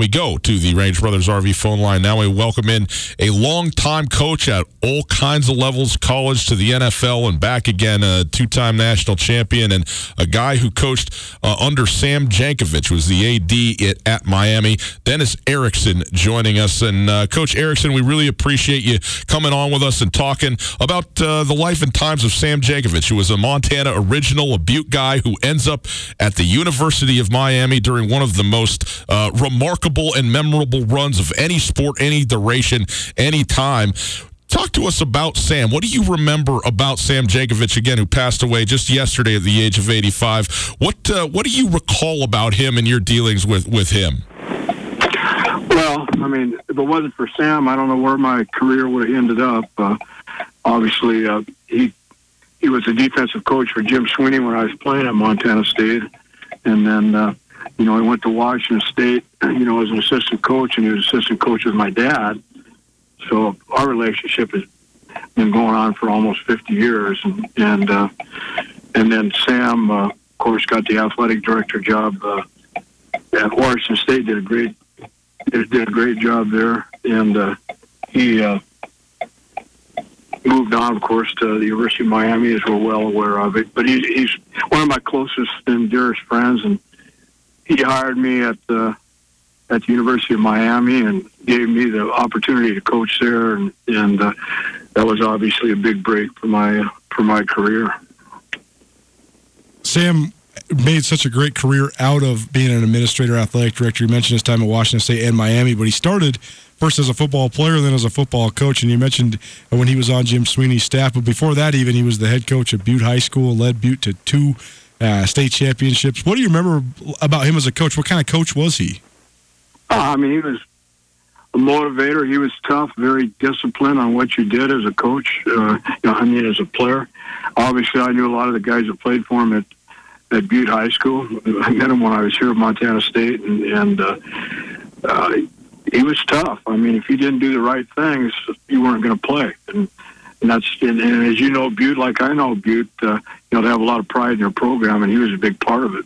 We go to the Range Brothers RV phone line. Now we welcome in a longtime coach at all kinds of levels, college to the NFL and back again, a two-time national champion and a guy who coached uh, under Sam Jankovich, was the AD at, at Miami. Dennis Erickson joining us. And uh, Coach Erickson, we really appreciate you coming on with us and talking about uh, the life and times of Sam Jankovich, who was a Montana original, a Butte guy who ends up at the University of Miami during one of the most uh, and memorable runs of any sport, any duration, any time. Talk to us about Sam. What do you remember about Sam Jankovich again, who passed away just yesterday at the age of 85? What uh, what do you recall about him and your dealings with with him? Well, I mean, if it wasn't for Sam, I don't know where my career would have ended up. Uh, obviously, uh, he he was a defensive coach for Jim Sweeney when I was playing at Montana State, and then uh, you know I went to Washington State, you know, as an assistant coach, and he was assistant coach with my dad. So our relationship has been going on for almost 50 years, and and uh, and then Sam, uh, of course, got the athletic director job uh, at Washington State. Did a great did, a great job there, and uh, he uh, moved on, of course, to the University of Miami, as we're well aware of it. But he, he's one of my closest and dearest friends, and he hired me at the at the University of Miami and gave me the opportunity to coach there, and and uh, that was obviously a big break for my for my career. Sam made such a great career out of being an administrator, athletic director. You mentioned his time at Washington State and Miami, but he started first as a football player, then as a football coach. And you mentioned when he was on Jim Sweeney's staff, but before that, even he was the head coach at Butte High School, led Butte to two uh, state championships. What do you remember about him as a coach? What kind of coach was he? Oh, I mean, he was a motivator. He was tough, very disciplined on what you did as a coach. Uh, I mean, as a player. Obviously, I knew a lot of the guys that played for him at at Butte High School. I met him when I was here at Montana State, and, and uh, uh, he was tough. I mean, if you didn't do the right things, you weren't going to play. And, and and as you know, Butte, like I know Butte, uh, you know, they have a lot of pride in their program, and he was a big part of it.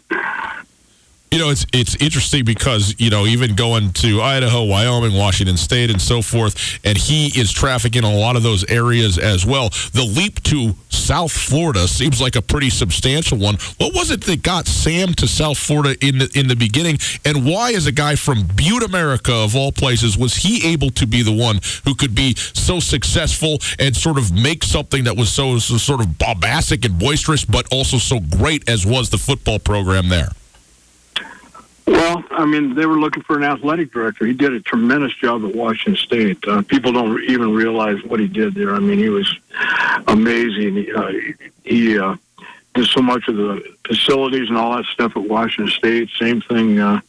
You know, it's it's interesting because you know even going to Idaho, Wyoming, Washington State, and so forth, and he is trafficking in a lot of those areas as well. The leap to South Florida seems like a pretty substantial one. What was it that got Sam to South Florida in the in the beginning, and why, as a guy from Butte, America, of all places, was he able to be the one who could be so successful and sort of make something that was so, so sort of bombastic and boisterous, but also so great as was the football program there? Well, I mean, they were looking for an athletic director. He did a tremendous job at Washington State. Uh, people don't even realize what he did there. I mean, he was amazing. He, uh, he uh, did so much of the facilities and all that stuff at Washington State. Same thing uh,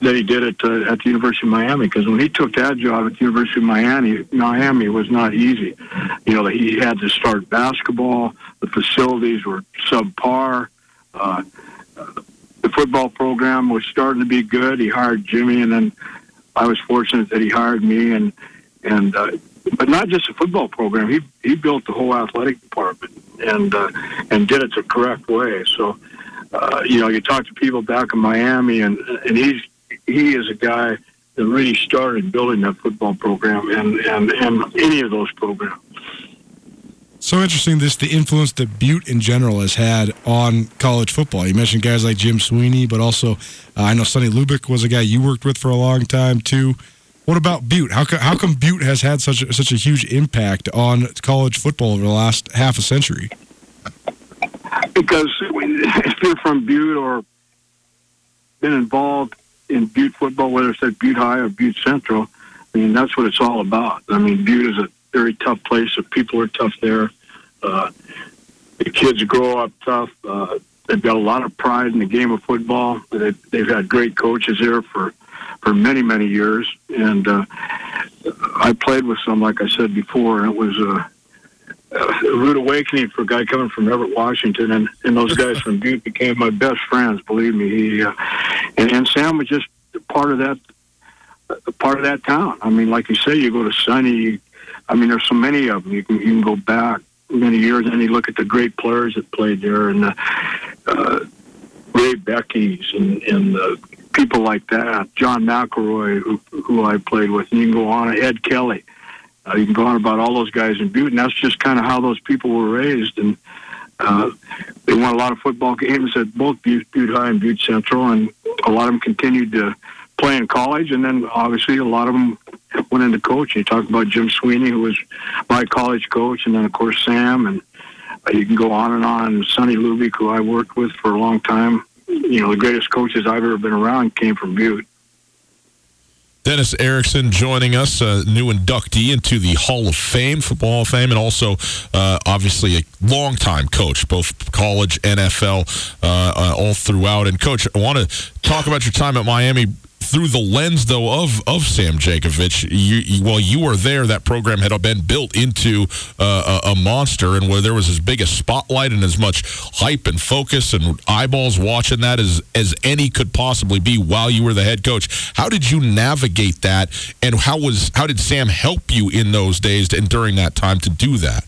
that he did at uh, at the University of Miami. Because when he took that job at the University of Miami, Miami was not easy. You know, he had to start basketball. The facilities were subpar. Uh, football program was starting to be good. He hired Jimmy, and then I was fortunate that he hired me. And and uh, but not just the football program. He he built the whole athletic department and uh, and did it the correct way. So uh, you know, you talk to people back in Miami, and and he's he is a guy that really started building that football program and and and any of those programs. So interesting, this the influence that Butte in general has had on college football. You mentioned guys like Jim Sweeney, but also uh, I know Sonny Lubick was a guy you worked with for a long time too. What about Butte? How come, how come Butte has had such a, such a huge impact on college football over the last half a century? Because if you're from Butte or been involved in Butte football, whether it's at Butte High or Butte Central, I mean that's what it's all about. I mean Butte is a very tough place. The people are tough there. Uh, the kids grow up tough. Uh, they've got a lot of pride in the game of football. They've, they've had great coaches there for for many many years, and uh, I played with some, like I said before, and it was a, a rude awakening for a guy coming from Everett, Washington, and, and those guys from Butte became my best friends. Believe me, he uh, and, and Sam was just part of that part of that town. I mean, like you say, you go to Sonny, I mean, there's so many of them. You can you can go back many years and you look at the great players that played there and the, uh, Ray Becky's and and the people like that. John McElroy, who, who I played with, and you can go on. Ed Kelly. Uh, you can go on about all those guys in Butte, and that's just kind of how those people were raised. And uh, they won a lot of football games at both Butte, Butte High and Butte Central, and a lot of them continued to play in college. And then obviously a lot of them went into coaching. You talk about Jim Sweeney, who was my college coach, and then of course Sam, and you can go on and on. Sonny Lubick, who I worked with for a long time. You know, the greatest coaches I've ever been around came from Butte. Dennis Erickson joining us, a new inductee into the Hall of Fame, Football Hall of Fame, and also uh, obviously a longtime coach, both college, NFL, uh, uh, all throughout. And coach, I want to talk about your time at Miami through the lens, though, of of Sam Jankovich, you, you, while you were there, that program had been built into uh, a, a, monster, and where there was as big a spotlight and as much hype and focus and eyeballs watching that as as any could possibly be while you were the head coach. How did you navigate that, and how was how did Sam help you in those days and during that time to do that?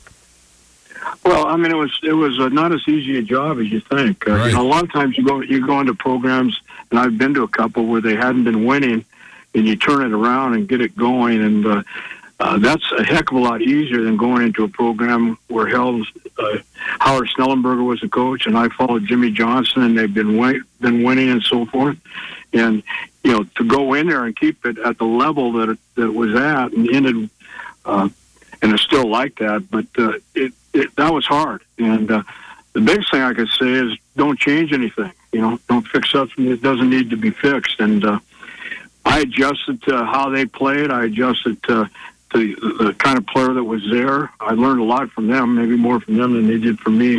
Well, I mean, it was it was uh, not as easy a job as you think. Uh, right. you know, a lot of times you go you go into programs and I've been to a couple where they hadn't been winning, and you turn it around and get it going, and uh, uh, that's a heck of a lot easier than going into a program where Hell's, uh, Howard Schnellenberger was the coach, and I followed Jimmy Johnson, and they've been been winning and so forth, and you know to go in there and keep it at the level that it, that it was at, and ended, uh, and it's still like that, but uh, it, it that was hard, and uh, the biggest thing I could say is don't change anything. You know, don't fix something that doesn't need to be fixed. And uh, I adjusted to how they played. I adjusted to, to the kind of player that was there. I learned a lot from them, maybe more from them than they did from me.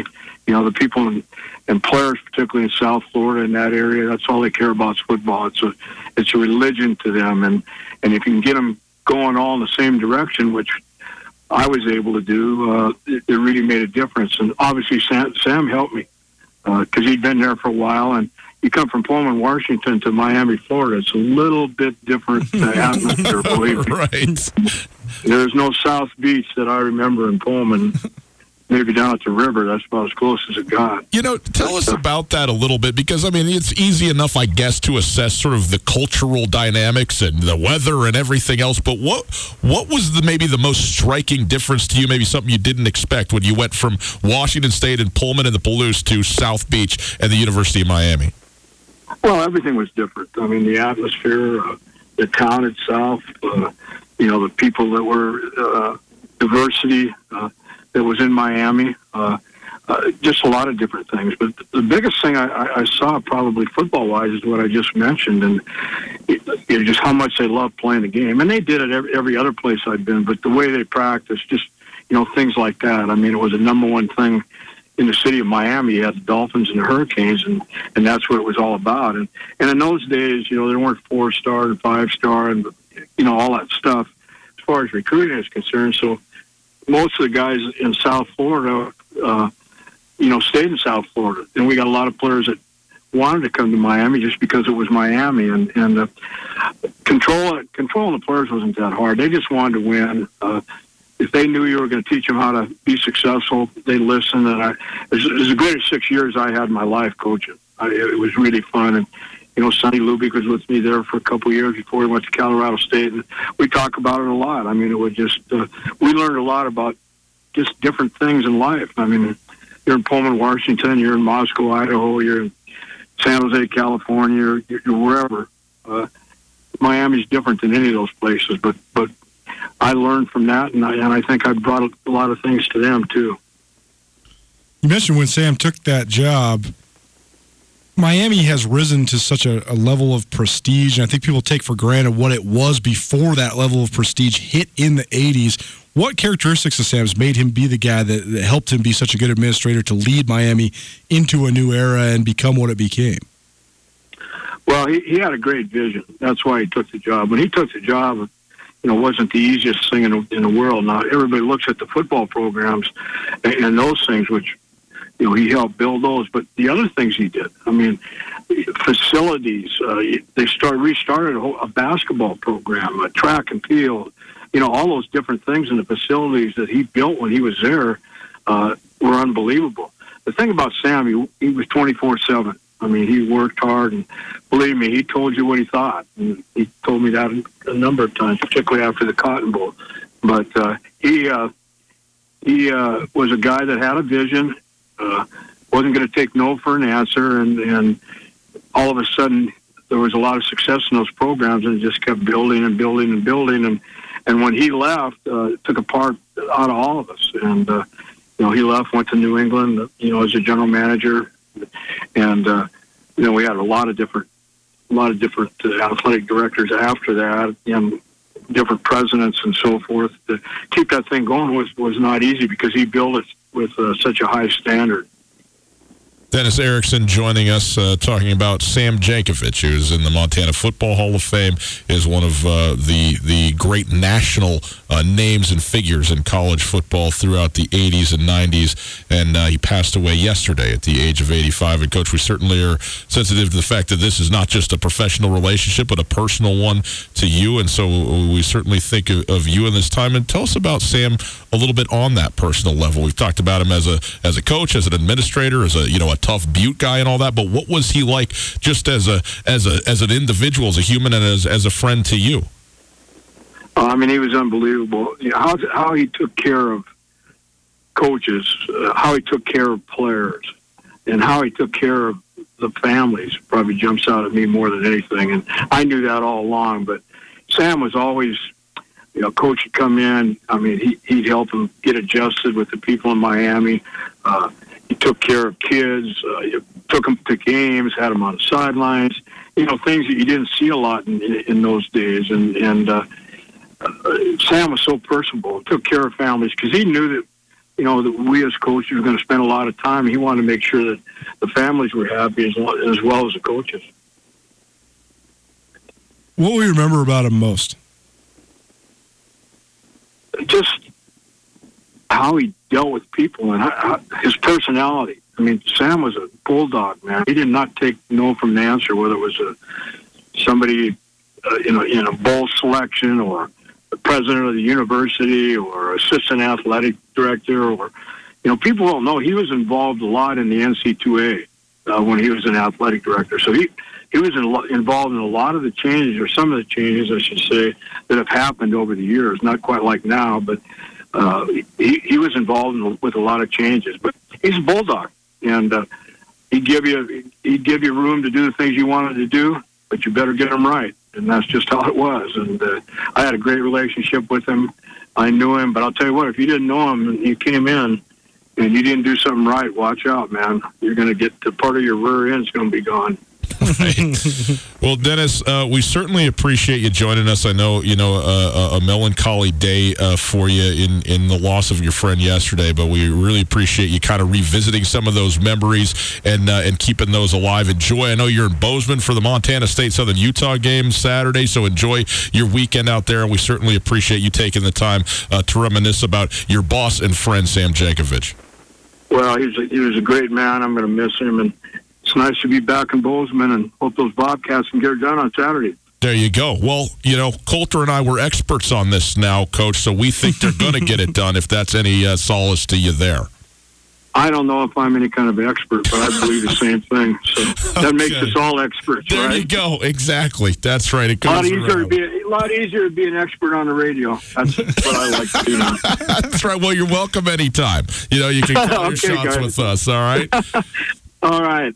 You know, the people in, and players, particularly in South Florida in that area, that's all they care about is football. It's a it's a religion to them, and and if you can get them going all in the same direction, which I was able to do, uh, it, it really made a difference. And obviously, Sam, Sam helped me because uh, he'd been there for a while. And you come from Pullman, Washington to Miami, Florida. It's a little bit different uh, atmosphere, believe me. Right. There's no South Beach that I remember in Pullman maybe down at the river. That's about as close as it got. You know, tell us about that a little bit because I mean, it's easy enough, I guess, to assess sort of the cultural dynamics and the weather and everything else. But what what was the maybe the most striking difference to you? Maybe something you didn't expect when you went from Washington State and Pullman and the Palouse to South Beach and the University of Miami. Well, everything was different. I mean, the atmosphere, uh, the town itself, uh, you know, the people that were uh, diversity. That was in Miami. Uh, uh, just a lot of different things. But the biggest thing I, I saw, probably football wise, is what I just mentioned, and it, it, just how much they love playing the game. And they did it every, every other place I've been, but the way they practice, just you know, things like that. I mean, it was a number one thing in the city of Miami. You had the Dolphins and the Hurricanes, and and that's what it was all about. And and in those days, you know, there weren't four star and five star, and you know all that stuff as far as recruiting is concerned. So most of the guys in South Florida. Uh, you know, stayed in South Florida. And we got a lot of players that wanted to come to Miami just because it was Miami. And and uh, control controlling the players wasn't that hard. They just wanted to win. Uh, if they knew you were going to teach them how to be successful, they listened. And I, it was, the greatest six years I had in my life coaching. I, it was really fun. And you know, Sonny Lubick was with me there for a couple of years before he went to Colorado State, and we talk about it a lot. I mean, it was just uh, we learned a lot about just different things in life. I mean, you're in Pullman, Washington, you're in Moscow, Idaho, you're in San Jose, California, you're, you're wherever. Uh, Miami's different than any of those places, but but I learned from that, and I, and I think I brought a lot of things to them too. You mentioned when Sam took that job, Miami has risen to such a, a, level of prestige, and I think people take for granted what it was before that level of prestige hit in the 80s. What characteristics of Sam's made him be the guy that, that helped him be such a good administrator to lead Miami into a new era and become what it became? Well, he, he had a great vision. That's why he took the job. When he took the job, you know, wasn't the easiest thing in the, in the world. Now everybody looks at the football programs and, and those things, which you know he helped build those. But the other things he did, I mean, facilities. Uh, they start restarted a, whole, a basketball program, a track and field, you know, all those different things in the facilities that he built when he was there uh, were unbelievable. The thing about Sam, he, he was 24 7. I mean, he worked hard, and believe me, he told you what he thought. And he told me that a number of times, particularly after the Cotton Bowl. But uh, he uh, he uh, was a guy that had a vision, uh, wasn't going to take no for an answer, and and all of a sudden there was a lot of success in those programs, and it just kept building and building and building, and and when he left, uh, it took a part out of all of us. And uh, you know, he left, went to New England, you know, as a general manager, and uh, you know, we had a lot of different, a lot of different uh, athletic directors after that, and different presidents and so forth. To keep that thing going was was not easy because he built it with uh, such a high standard. Dennis Erickson joining us, uh, talking about Sam Jankovich, who's in the Montana Football Hall of Fame, is one of uh, the the great national uh, names and figures in college football throughout the 80s and 90s. And uh, he passed away yesterday at the age of 85. And coach, we certainly are sensitive to the fact that this is not just a professional relationship, but a personal one to you. And so we certainly think of, of you in this time. And tell us about Sam a little bit on that personal level. We've talked about him as a as a coach, as an administrator, as a you know a tough Butte guy and all that. But what was he like just as a as a as an individual, as a human, and as as a friend to you? I mean, he was unbelievable. You know, how how he took care of coaches, uh, how he took care of players, and how he took care of the families probably jumps out at me more than anything. And I knew that all along, but Sam was always, you know, coach would come in. I mean, he, he'd help him get adjusted with the people in Miami. Uh, he took care of kids, uh, took them to games, had them on the sidelines. You know, things that you didn't see a lot in, in, in those days. And and uh, Sam was so personable, took care of families because he knew that you know that we as coaches were going to spend a lot of time. He wanted to make sure that the families were happy as well as, well as the coaches. What will you remember about him most? Just how he dealt with people and how, his personality. I mean, Sam was a bulldog, man. He did not take no from an answer, whether it was a somebody uh, in a in a bowl selection or president of the university or assistant athletic director or you know people don't know he was involved a lot in the NC2A uh, when he was an athletic director. So he he was in, involved in a lot of the changes or some of the changes I should say that have happened over the years. Not quite like now, but uh, he, he was involved in, with a lot of changes. But he's a bulldog, and uh, he'd give you he'd give you room to do the things you wanted to do, but you better get them right. And that's just how it was. And uh, I had a great relationship with him. I knew him, but I'll tell you what, if you didn't know him and you came in, and you didn't do something right, watch out, man. You're going to get the part of your rear end's going to be gone. Right. well, Dennis, uh, we certainly appreciate you joining us. I know you know uh, a melancholy day uh, for you in in the loss of your friend yesterday, but we really appreciate you kind of revisiting some of those memories and uh, and keeping those alive. Enjoy. I know you're in Bozeman for the Montana State Southern Utah game Saturday, so enjoy your weekend out there. And we certainly appreciate you taking the time uh, to reminisce about your boss and friend Sam Jankovich. Well, he was a, he was a great man. I'm going to miss him and nice to be back in Bozeman and hope those Bobcats can get it done on Saturday. There you go. Well, you know, Colter and I were experts on this now, Coach, so we think they're going to get it done if that's any uh, solace to you there. I don't know if I'm any kind of expert, but I believe the same thing. So that okay. makes us all experts, there right? you go. Exactly. That's right. It goes a lot easier around. to be a, a lot easier to be an expert on the radio. That's what I like to do. Now. That's right. Well, you're welcome anytime. You know, you can call okay, your shots guys. with us. All right. all right.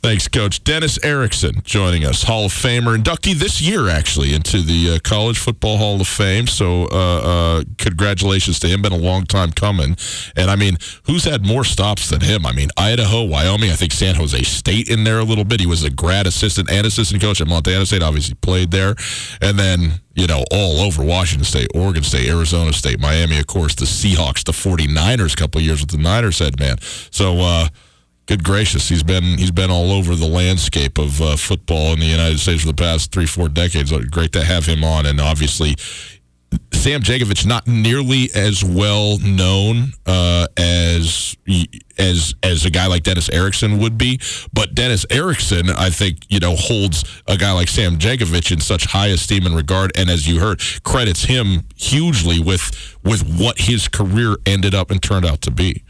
Thanks, Coach. Dennis Erickson joining us, Hall of Famer, inductee this year, actually, into the uh, College Football Hall of Fame. So, uh, uh, congratulations to him. Been a long time coming. And I mean, who's had more stops than him? I mean, Idaho, Wyoming, I think San Jose State in there a little bit. He was a grad assistant and assistant coach at Montana State, obviously played there. And then, you know, all over Washington State, Oregon State, Arizona State, Miami, of course, the Seahawks, the 49ers, a couple years with the Niners head man. So, uh, good gracious, he's been he's been all over the landscape of uh, football in the United States for the past three four decades. Great to have him on, and obviously. Sam Jankovich not nearly as well known uh, as as as a guy like Dennis Erickson would be, but Dennis Erickson, I think, you know, holds a guy like Sam Jankovich in such high esteem and regard, and as you heard, credits him hugely with with what his career ended up and turned out to be.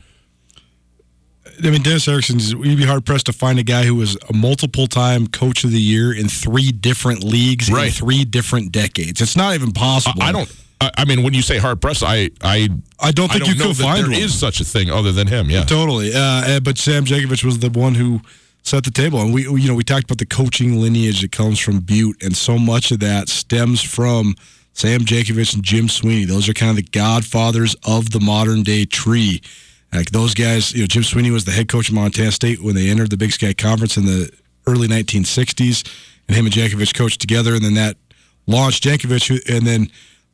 I mean, Dennis Erickson, you'd be hard pressed to find a guy who was a multiple time coach of the year in three different leagues right. in three different decades. It's not even possible. I, I don't. I mean, when you say hard pressed, I I I don't think I don't you could find there one. is such a thing other than him. Yeah, totally. Uh, but Sam Jankovich was the one who set the table, and we you know we talked about the coaching lineage that comes from Butte, and so much of that stems from Sam Jankovich and Jim Sweeney. Those are kind of the godfathers of the modern day tree. Like those guys, you know, Jim Sweeney was the head coach of Montana State when they entered the Big Sky Conference in the early 1960s, and him and Jankovich coached together, and then that launched Jankovich, and then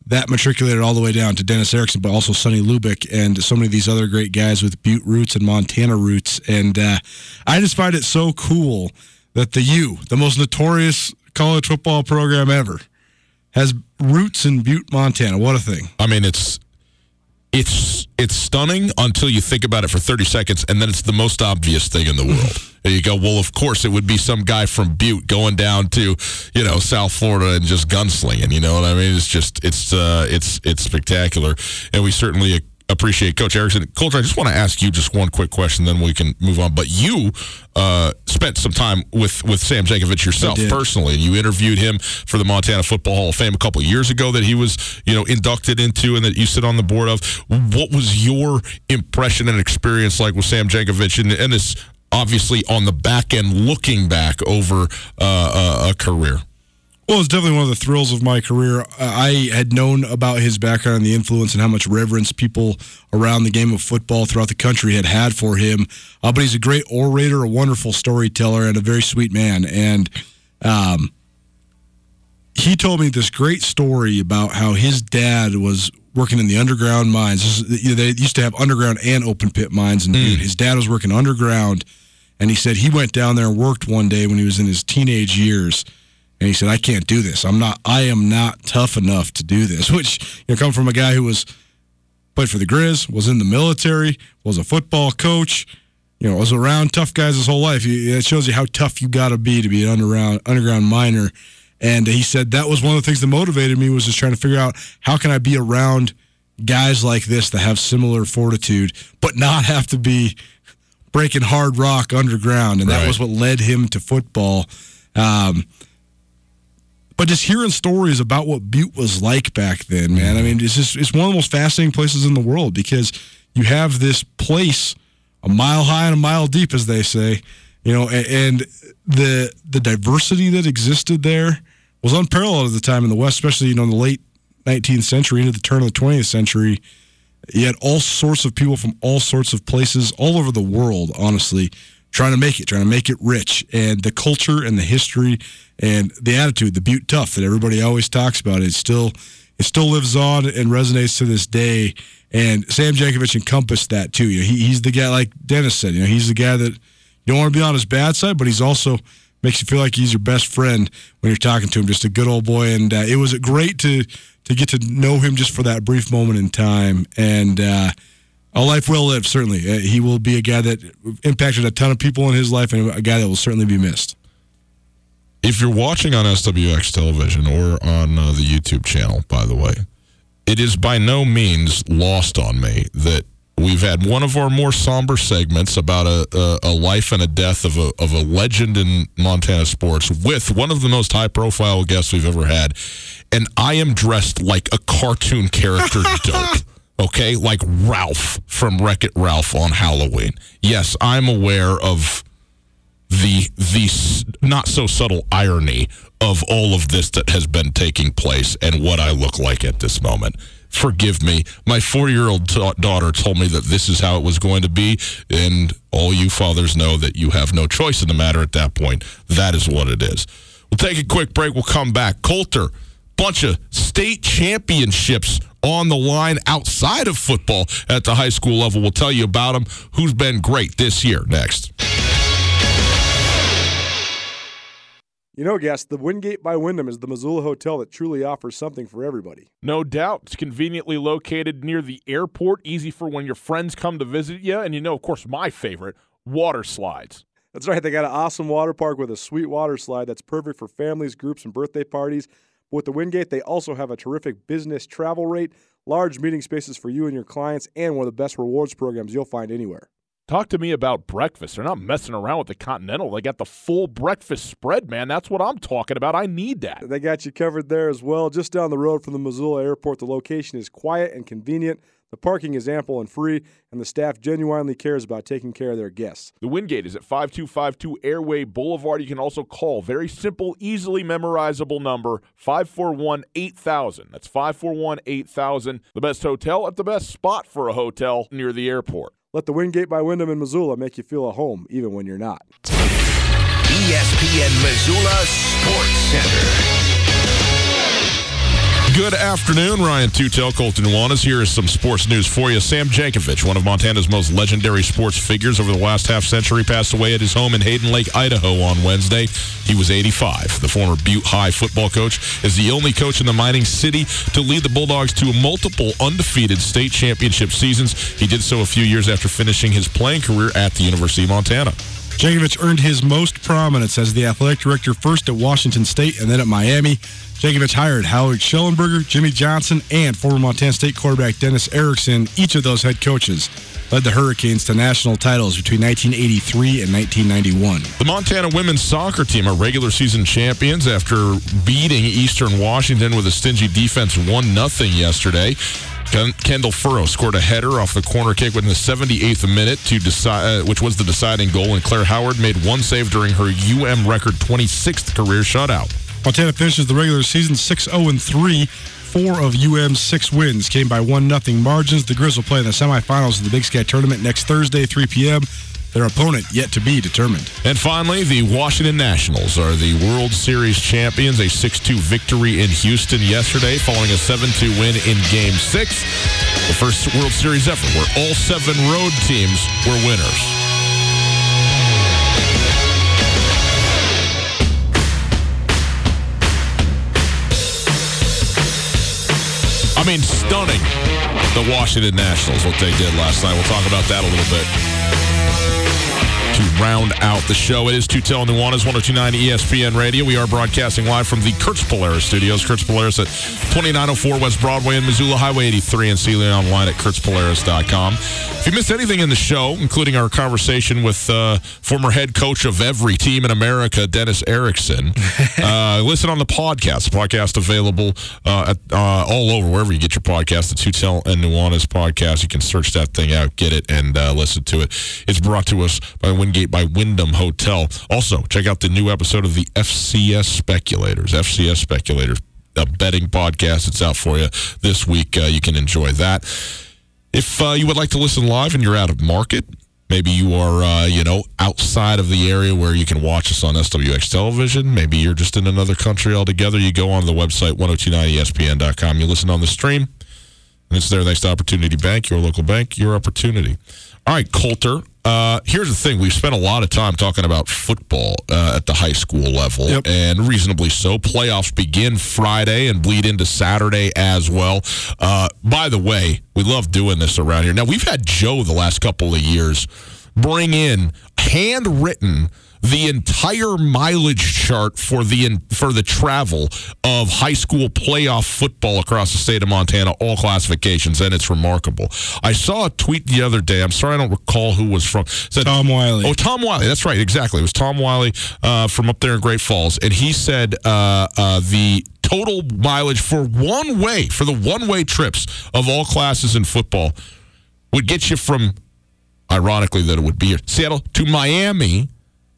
that matriculated all the way down to Dennis Erickson, but also Sonny Lubick and so many of these other great guys with Butte roots and Montana roots. And uh, I just find it so cool that the U, the most notorious college football program ever, has roots in Butte, Montana. What a thing! I mean, it's it's it's stunning until you think about it for 30 seconds and then it's the most obvious thing in the world. There you go. Well of course it would be some guy from butte going down to you know south florida and just gunslinging you know what i mean? It's just it's uh it's it's spectacular. And we certainly appreciate Coach Erickson. Coach, I just want to ask you just one quick question, then we can move on. But you uh, spent some time with, with Sam Jankovich yourself personally, and you interviewed him for the Montana Football Hall of Fame a couple years ago that he was, you know, inducted into and that you sit on the board of. What was your impression and experience like with Sam Jankovich and, and this obviously on the back end looking back over uh, a, a career? Well, it's definitely one of the thrills of my career. Uh, I had known about his background and the influence and how much reverence people around the game of football throughout the country had had for him. Uh, but he's a great orator, a wonderful storyteller, and a very sweet man. And um, he told me this great story about how his dad was working in the underground mines. They used to have underground and open pit mines, and mm. his dad was working underground. And he said he went down there and worked one day when he was in his teenage years and he said, "I can't do this. I'm not. I am not tough enough to do this." Which you know, come from a guy who was played for the Grizz, was in the military, was a football coach. You know, was around tough guys his whole life. It shows you how tough you got to be to be an underground underground miner. And he said that was one of the things that motivated me was just trying to figure out how can I be around guys like this that have similar fortitude, but not have to be breaking hard rock underground. And right. that was what led him to football. Um, but just hearing stories about what Butte was like back then, man. I mean, it's just it's one of the most fascinating places in the world because you have this place a mile high and a mile deep, as they say, you know, and the the diversity that existed there was unparalleled at the time in the West, especially you know in the late 19th century into the turn of the 20th century. You had all sorts of people from all sorts of places all over the world, honestly, trying to make it, trying to make it rich. And the culture and the history and the attitude, the Butte tough that everybody always talks about, it still it still lives on and resonates to this day. And Sam Jankovich encompassed that too. You know, he, he's the guy, like Dennis said, you know, he's the guy that you don't want to be on his bad side, but he's also makes you feel like he's your best friend when you're talking to him. Just a good old boy, and uh, it was great to to get to know him just for that brief moment in time. And uh, a life well lived, certainly. Uh, he will be a guy that impacted a ton of people in his life, and a guy that will certainly be missed if you're watching on SWX television or on uh, the YouTube channel, by the way, it is by no means lost on me that we've had one of our more somber segments about a, a, a life and a death of a, of a legend in Montana sports with one of the most high profile guests we've ever had. And I am dressed like a cartoon character dope. Okay, like Ralph from Wreck It Ralph on Halloween. Yes, I'm aware of the the not so subtle irony of all of this that has been taking place and what I look like at this moment. Forgive me. My four year old t- daughter told me that this is how it was going to be, and all you fathers know that you have no choice in the matter at that point. That is what it is. We'll take a quick break. We'll come back. Colter, bunch of state championships on the line outside of football at the high school level. We'll tell you about them. Who's been great this year? Next. You know, guests, the Wingate by Wyndham is the Missoula hotel that truly offers something for everybody. No doubt. It's conveniently located near the airport, easy for when your friends come to visit you. And you know, of course, my favorite water slides. That's right. They got an awesome water park with a sweet water slide that's perfect for families, groups, and birthday parties. With the Wingate, they also have a terrific business travel rate, large meeting spaces for you and your clients, and one of the best rewards programs you'll find anywhere. Talk to me about breakfast. They're not messing around with the Continental. They got the full breakfast spread, man. That's what I'm talking about. I need that. They got you covered there as well. Just down the road from the Missoula airport, the location is quiet and convenient. The parking is ample and free, and the staff genuinely cares about taking care of their guests. The Wingate is at 5252 Airway Boulevard. You can also call very simple, easily memorizable number 541 8000. That's 541 8000. The best hotel at the best spot for a hotel near the airport. Let the Wingate by Wyndham in Missoula make you feel at home, even when you're not. ESPN Missoula Sports Center. Good afternoon, Ryan Tutel, Colter Nuanez. Here is some sports news for you. Sam Jankovich, one of Montana's most legendary sports figures over the last half century, passed away at his home in Hayden Lake, Idaho on Wednesday. He was 85. The former Butte High football coach is the only coach in the mining city to lead the Bulldogs to multiple undefeated state championship seasons. He did so a few years after finishing his playing career at the University of Montana. Jankovich earned his most prominence as the athletic director first at Washington State and then at Miami. Jankovich hired Howard Schnellenberger, Jimmy Johnson, and former Montana State quarterback Dennis Erickson. Each of those head coaches led the Hurricanes to national titles between 1983 and 1991. The Montana women's soccer team are regular season champions after beating Eastern Washington with a stingy defense 1 0 yesterday. Kendall Furrow scored a header off the corner kick within the 78th minute to decide, uh, which was the deciding goal, and Claire Howard made one save during her UM record 26th career shutout. Montana finishes the regular season 6 0 and 3. Four of UM's six wins came by 1 0 margins. The Grizz will play in the semifinals of the Big Sky tournament next Thursday, 3 p.m. Their opponent yet to be determined. And finally, the Washington Nationals are the World Series champions. A 6 2 victory in Houston yesterday, following a 7 2 win in Game 6. The first World Series ever where all seven road teams were winners. I mean, stunning. The Washington Nationals, what they did last night. We'll talk about that a little bit to round out the show. It is Tutel Nuanez, 1029 ESPN Radio. We are broadcasting live from the Kurtz Polaris studios. Kurtz Polaris at 2904 West Broadway in Missoula, Highway 83, and see you online at kurtzpolaris.com. If you missed anything in the show, including our conversation with uh, former head coach of every team in America, Dennis Erickson, uh, listen on the podcast. The podcast available uh, at, uh, all over, wherever you get your podcast. The Tutel and Nuanez podcast. You can search that thing out, get it, and uh, listen to it. It's brought to us by Wingate by Wyndham Hotel. Also, check out the new episode of the FCS Speculators. FCS Speculators, a betting podcast. It's out for you this week. Uh, you can enjoy that. If uh, you would like to listen live and you're out of market, maybe you are, uh, you know, outside of the area where you can watch us on SWX television. Maybe you're just in another country altogether. You go on the website 1029ESPN.com. You listen on the stream, and it's there next Opportunity Bank, your local bank, your opportunity. All right, Colter. Uh, here's the thing: we've spent a lot of time talking about football uh, at the high school level, Yep. and reasonably so. Playoffs begin Friday and bleed into Saturday as well. Uh, by the way, we love doing this around here. Now we've had Joe the last couple of years bring in handwritten the entire mileage chart for the for the travel of high school playoff football across the state of Montana, all classifications, and it's remarkable. I saw a tweet the other day. I'm sorry I don't recall who was from. Said, Tom Wiley. Oh, Tom Wiley. That's right. Exactly. It was Tom Wiley uh, from up there in Great Falls, and he said uh, uh, the total mileage for one way for the one way trips of all classes in football would get you from, ironically, that it would be Seattle to Miami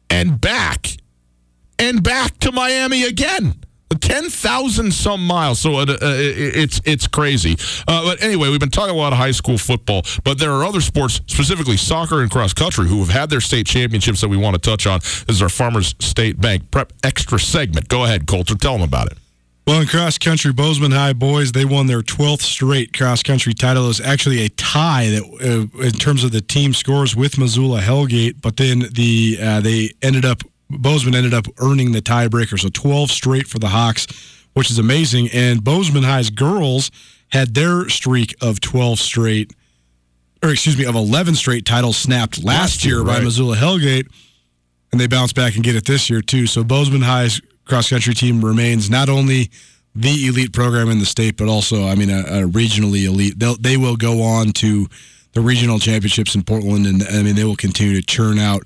and back and back to Miami again. 10,000 some miles. So it, uh, it's it's crazy. Uh, but anyway, we've been talking a lot of high school football, but there are other sports, specifically soccer and cross country, who have had their state championships that we want to touch on. This is our Farmers State Bank Prep Extra segment. Go ahead, Colter. Tell them about it. Well, in cross country, Bozeman High boys they won their 12th straight cross country title. It was actually a tie that, uh, in terms of the team scores with Missoula Hellgate, but then the uh, they ended up Bozeman ended up earning the tiebreaker, so 12 straight for the Hawks, which is amazing. And Bozeman High's girls had their streak of 12 straight, or excuse me, of 11 straight titles snapped last, Last year, year by. Missoula Hellgate and they bounce back and get it this year too. So Bozeman High's cross country team remains not only the elite program in the state, but also, I mean, a, a regionally elite. They'll, they will go on to the regional championships in Portland, and I mean, they will continue to churn out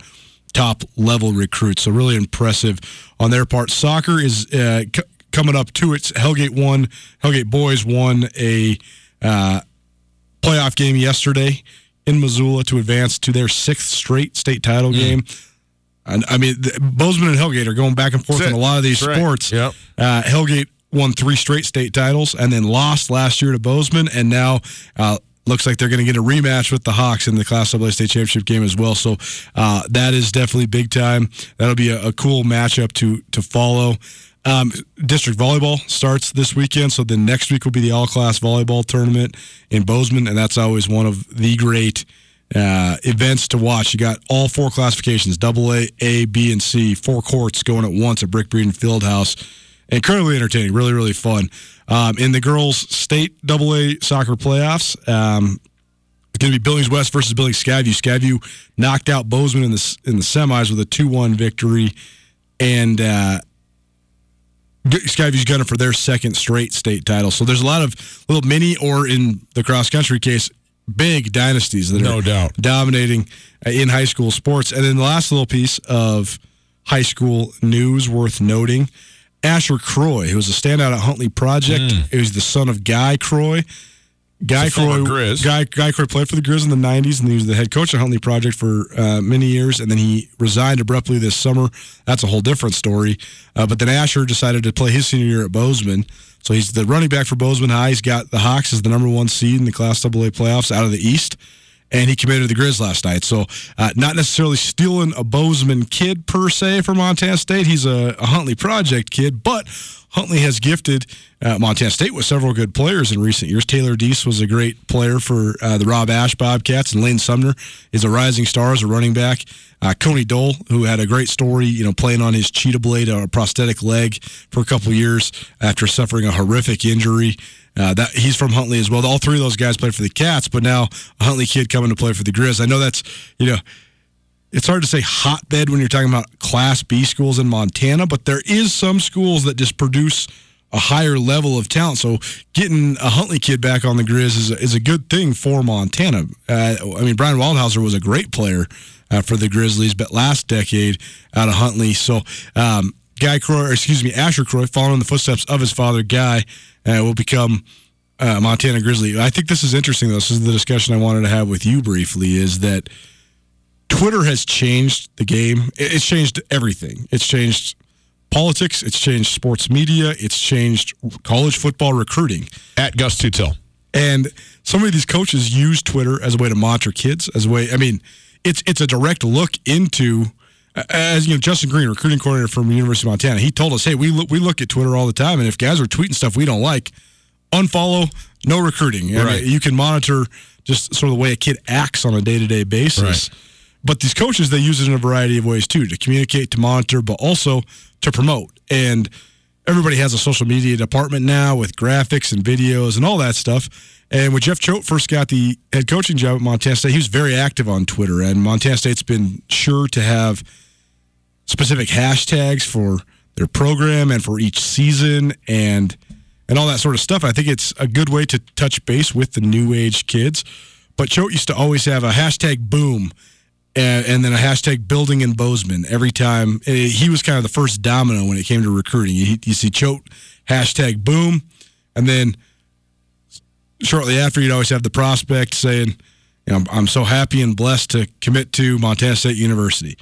top level recruits. So really impressive on their part. Soccer is uh, c- coming up to its Hellgate won. Hellgate boys won a uh, playoff game yesterday in Missoula to advance to their sixth straight state title game. And I mean, the, Bozeman and Hellgate are going back and forth in a lot of these That's right. sports. Yep. Uh, Hellgate won three straight state titles and then lost last year to Bozeman, and now uh, looks like they're going to get a rematch with the Hawks in the Class AA state championship game as well. So uh, that is definitely big time. That'll be a, a cool matchup to to follow. Um, district volleyball starts this weekend, so then next week will be the all class volleyball tournament in Bozeman, and that's always one of the great uh, events to watch. You got all four classifications: double A, A, B, and C. Four courts going at once at Brick Breeden Fieldhouse. Incredibly entertaining, really, really fun. Um, in the girls' state double A soccer playoffs, um, it's going to be Billings West versus Billings Skyview. Skyview knocked out Bozeman in the in the semis with a two one victory, and uh, Skyview's gunning for their second straight state title. So there's a lot of little mini, or in the cross country case, big dynasties that No are doubt. dominating uh, in high school sports. And then the last little piece of high school news worth noting: Asher Croy, who was a standout at Huntley Project, he was the son of Guy Croy Guy Croy, Guy, Guy Croy played for the Grizz in the 90s, and he was the head coach of Huntley Project for uh, many years, and then he resigned abruptly this summer. That's a whole different story. Uh, but then Asher decided to play his senior year at Bozeman. So he's the running back for Bozeman High. He's got the Hawks as the number one seed in the Class AA playoffs out of the East. And he committed to the Grizz last night. So, uh, not necessarily stealing a Bozeman kid per se for Montana State. He's a, a Huntley Project kid, but Huntley has gifted uh, Montana State with several good players in recent years. Taylor Deese was a great player for uh, the Rob Ash Bobcats, and Lane Sumner is a rising star as a running back. Uh, Coney Dole, who had a great story, you know, playing on his cheetah blade, a prosthetic leg for a couple years after suffering a horrific injury. Uh, that he's from Huntley as well. All three of those guys played for the Cats, but now a Huntley kid coming to play for the Grizz. I know that's you know it's hard to say hotbed when you're talking about Class B schools in Montana, but there is some schools that just produce a higher level of talent. So getting a Huntley kid back on the Grizz is a, is a good thing for Montana. Uh, I mean, Brian Waldhauser was a great player uh, for the Grizzlies, but last decade out of Huntley. So um, Guy Croy, or excuse me, Asher Croy, following in the footsteps of his father, Guy, uh, will become uh, Montana Grizzly. I think this is interesting, though. This is the discussion I wanted to have with you briefly. Is that Twitter has changed the game. It's changed everything. It's changed politics. It's changed sports media. It's changed college football recruiting. At Gus Tutel. And some of these coaches use Twitter as a way to monitor kids, as a way. I mean, it's it's a direct look into. As you know, Justin Green, recruiting coordinator from the University of Montana, he told us, "Hey, we look, we look at Twitter all the time, and if guys are tweeting stuff we don't like, unfollow, no recruiting. I mean, you can monitor just sort of the way a kid acts on a day to day basis. Right. But these coaches, they use it in a variety of ways too to communicate, to monitor, but also to promote. And everybody has a social media department now with graphics and videos and all that stuff. And when Jeff Choate first got the head coaching job at Montana State, he was very active on Twitter. And Montana State's been sure to have specific hashtags for their program and for each season and and all that sort of stuff. I think it's a good way to touch base with the new age kids. But Choate used to always have a hashtag boom and, and then a hashtag building in Bozeman every time. And he was kind of the first domino when it came to recruiting. You, you see Choate hashtag boom, and then shortly after, you'd always have the prospect saying, you know, I'm, I'm so happy and blessed to commit to Montana State University.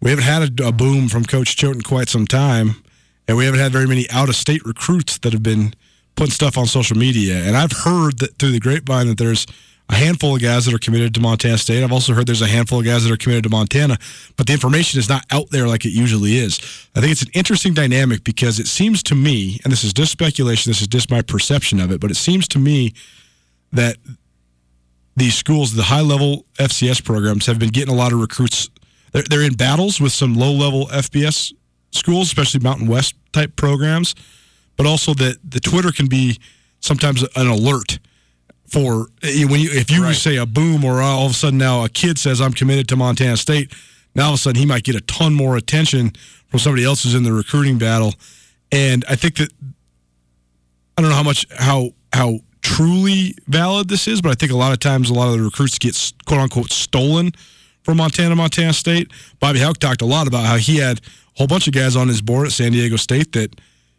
We haven't had a, a boom from Coach Choate in quite some time, and we haven't had very many out of state recruits that have been putting stuff on social media. And I've heard that through the grapevine that there's a handful of guys that are committed to Montana State. I've also heard there's a handful of guys that are committed to Montana, but the information is not out there like it usually is. I think it's an interesting dynamic because it seems to me, and this is just speculation, this is just my perception of it, but it seems to me that these schools, the high level FCS programs, have been getting a lot of recruits. They're, they're in battles with some low level FBS schools, especially Mountain West type programs, but also that the Twitter can be sometimes an alert for eh, when you if you say a boom or all of a sudden now a kid says I'm committed to Montana State, now all of a sudden he might get a ton more attention from somebody else who's in the recruiting battle, and I think that I don't know how much how how truly valid this is, but I think a lot of times a lot of the recruits get quote unquote stolen from Montana, Montana State. Bobby Hauck talked a lot about how he had a whole bunch of guys on his board at San Diego State that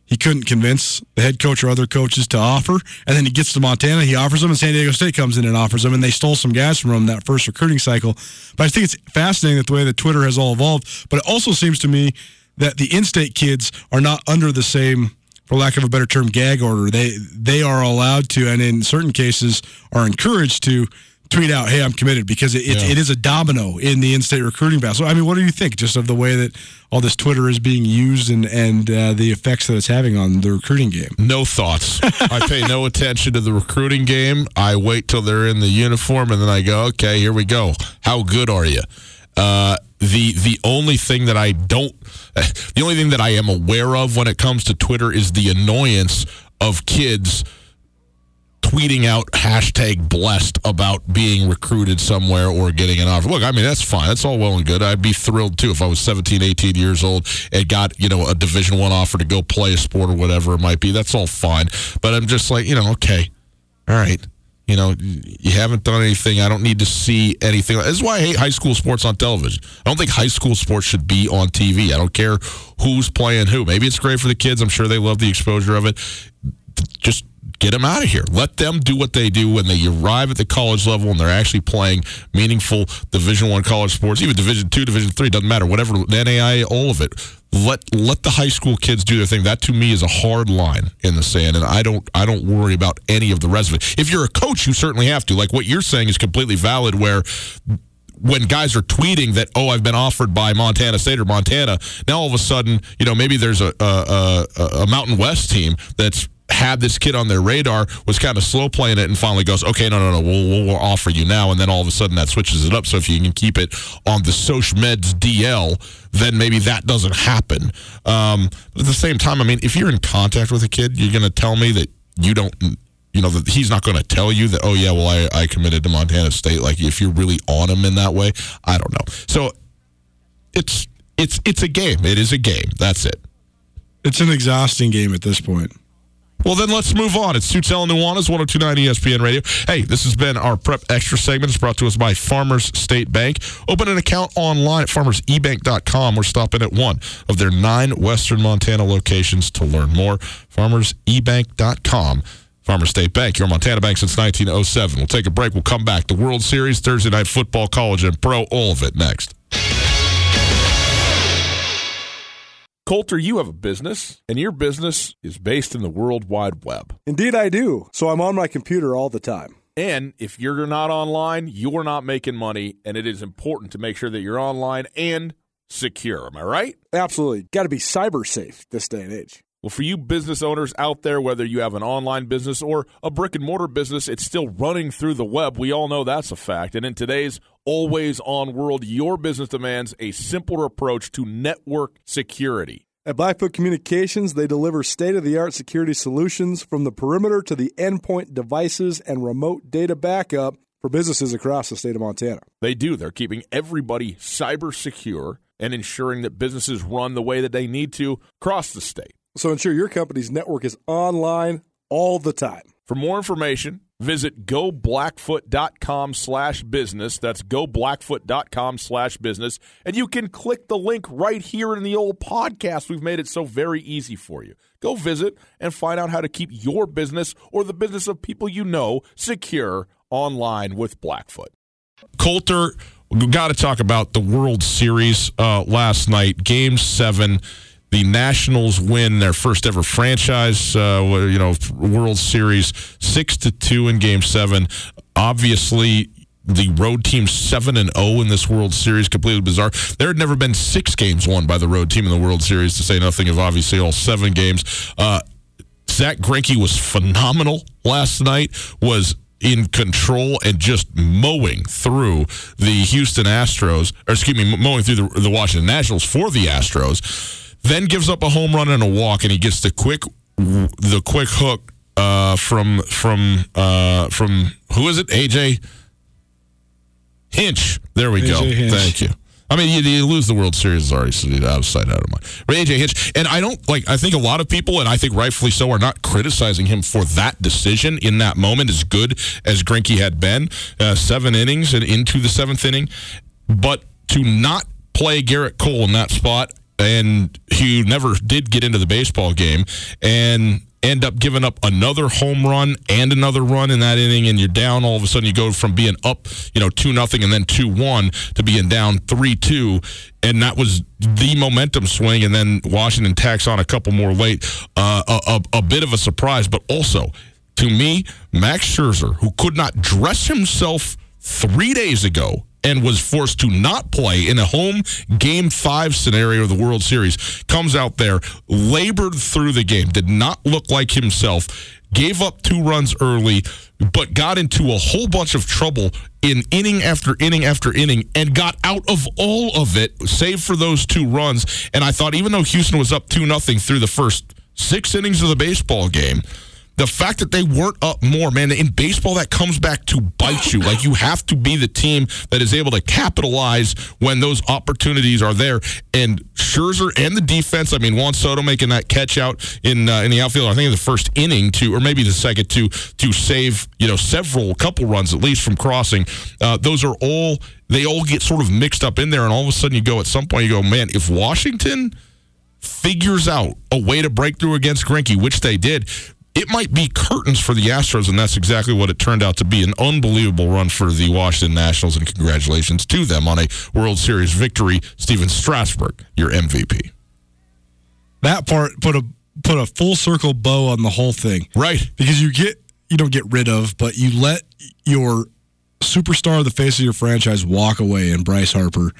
he couldn't convince the head coach or other coaches to offer. And then he gets to Montana, he offers them, and San Diego State comes in and offers them, and they stole some guys from him that first recruiting cycle. But I think it's fascinating that the way that Twitter has all evolved. But it also seems to me that the in-state kids are not under the same, for lack of a better term, gag order. They they are allowed to, and in certain cases, are encouraged to tweet out, "Hey, I'm committed," because it, it, Yeah. it is a domino in the in-state recruiting battle. So, I mean, what do you think just of the way that all this Twitter is being used and and uh, the effects that it's having on the recruiting game? No thoughts. I pay no attention to the recruiting game. I wait till they're in the uniform and then I go, okay, here we go. How good are you? Uh, the the only thing that I don't, the only thing that I am aware of when it comes to Twitter is the annoyance of kids tweeting out hashtag blessed about being recruited somewhere or getting an offer. Look, I mean, that's fine. That's all well and good. I'd be thrilled too if I was 17, 18 years old and got, you know, a division one offer to go play a sport or whatever it might be. That's all fine. But I'm just like, you know, okay. All right. You know, you haven't done anything. I don't need to see anything. This is why I hate high school sports on television. I don't think high school sports should be on TV. I don't care who's playing who. Maybe it's great for the kids. I'm sure they love the exposure of it. Just get them out of here. Let them do what they do when they arrive at the college level and they're actually playing meaningful Division One college sports, even Division Two, Division Three, doesn't matter. Whatever NAIA, all of it. Let let the high school kids do their thing. That to me is a hard line in the sand, and I don't I don't worry about any of the rest of it. If you're a coach, you certainly have to. Like what you're saying is completely valid. Where when guys are tweeting that oh I've been offered by Montana State or Montana now all of a sudden you know maybe there's a a, a, a Mountain West team that's had this kid on their radar was kind of slow playing it and finally goes okay no no no we'll, we'll, we'll offer you now and then all of a sudden that switches it up so if you can keep it on the social meds DL then maybe that doesn't happen um, at the same time I mean if you're in contact with a kid you're going to tell me that you don't you know, that he's not going to tell you that, oh, yeah, well, I, I committed to Montana State. Like, if you're really on him in that way, I don't know. So it's it's it's a game. It is a game. That's it. It's an exhausting game at this point. Well, then let's move on. It's Sutel and Nuanez, 1029 ESPN Radio. Hey, this has been our Prep Extra segment. It's brought to us by Farmers State Bank. Open an account online at farmersebank.com or stop in at one of their nine Western Montana locations to learn more. Farmersebank.com. Farmer State Bank, your Montana Bank since 1907. We'll take a break. We'll come back. The World Series, Thursday Night Football, College, and Pro, all of it next. Colter, you have a business, and your business is based in the World Wide Web. Indeed, I do. So I'm on my computer all the time. And if you're not online, you're not making money, and it is important to make sure that you're online and secure. Am I right? Absolutely. Got to be cyber safe this day and age. Well, for you business owners out there, whether you have an online business or a brick and mortar business, it's still running through the web. We all know that's a fact. And in today's always on world, your business demands a simpler approach to network security. At Blackfoot Communications, they deliver state of the art security solutions from the perimeter to the endpoint devices and remote data backup for businesses across the state of Montana. They do. They're keeping everybody cyber secure and ensuring that businesses run the way that they need to across the state. So ensure your company's network is online all the time. For more information, visit goblackfoot.com slash business. That's goblackfoot.com slash business. And you can click the link right here in the old podcast. We've made it so very easy for you. Go visit and find out how to keep your business or the business of people you know secure online with Blackfoot. Colter, we got to talk about the World Series uh, last night, Game 7 the Nationals win their first ever franchise, uh, you know, World Series, six to two in Game Seven. Obviously, the road team seven and zero in this World Series, completely bizarre. There had never been six games won by the road team in the World Series, to say nothing of obviously all seven games. Uh, Zack Greinke was phenomenal last night. Was in control and just mowing through the Houston Astros, or excuse me, mowing through the, the Washington Nationals for the Astros then gives up a home run and a walk, and he gets the quick the quick hook uh, from from uh, from who is it? AJ Hinch. There we AJ go. Hinch. Thank you. I mean, you, you lose the World Series already, so out of sight, out of mind. But AJ Hinch, and I don't like. I think a lot of people, and I think rightfully so, are not criticizing him for that decision in that moment. As good as Greinke had been, uh, seven innings and into the seventh inning, but to not play Gerrit Cole in that spot and he never did get into the baseball game and end up giving up another home run and another run in that inning and you're down all of a sudden. You go from being up you know 2 nothing and then 2-1 to being down 3-2 and that was the momentum swing and then Washington tacks on a couple more late uh, a, a, a bit of a surprise. But also to me Max Scherzer who could not dress himself 3 days ago and was forced to not play in a home game five scenario of the World Series, comes out there, labored through the game, did not look like himself, gave up two runs early, but got into a whole bunch of trouble in inning after inning after inning and got out of all of it, save for those two runs. And I thought, even though Houston was up 2 nothing through the first six innings of the baseball game, the fact that they weren't up more, man, in baseball, that comes back to bite you. Like you have to be the team that is able to capitalize when those opportunities are there. And Scherzer and the defense, I mean, Juan Soto making that catch out in uh, in the outfield, I think in the first inning to, or maybe the second to to save, you know, several couple runs at least from crossing. Uh, those are all they all get sort of mixed up in there, and all of a sudden you go at some point you go, man, if Washington figures out a way to break through against Greinke, which they did it might be curtains for the Astros, and that's exactly what it turned out to be. An unbelievable run for the Washington Nationals, and congratulations to them on a World Series victory. Stephen Strasburg, your MVP. That part put a put a full circle bow on the whole thing. Right. Because you get you don't get rid of, but you let your superstar, the face of your franchise, walk away in Bryce Harper.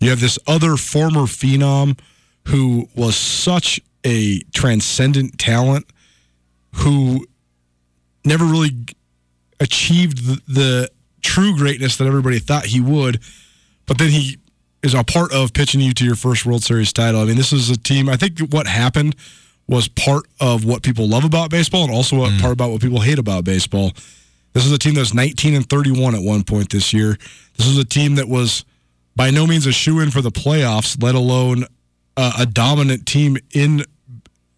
You have this other former phenom who was such a transcendent talent who never really achieved the, the true greatness that everybody thought he would, but then he is a part of pitching you to your first World Series title. I mean, this is a team. I think what happened was part of what people love about baseball and also a part about what people hate about baseball. This is a team that was 19 and 31 at one point this year. This is a team that was by no means a shoe in for the playoffs, let alone uh, a dominant team in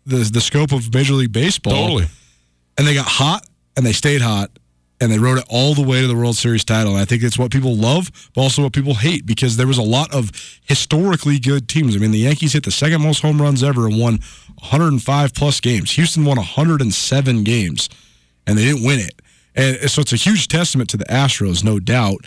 the the scope of Major League Baseball. Totally. And they got hot and they stayed hot and they rode it all the way to the World Series title. And I think it's what people love, but also what people hate because there was a lot of historically good teams. I mean, the Yankees hit the second most home runs ever and won 105 plus games. Houston won 107 games and they didn't win it. And so it's a huge testament to the Astros, no doubt.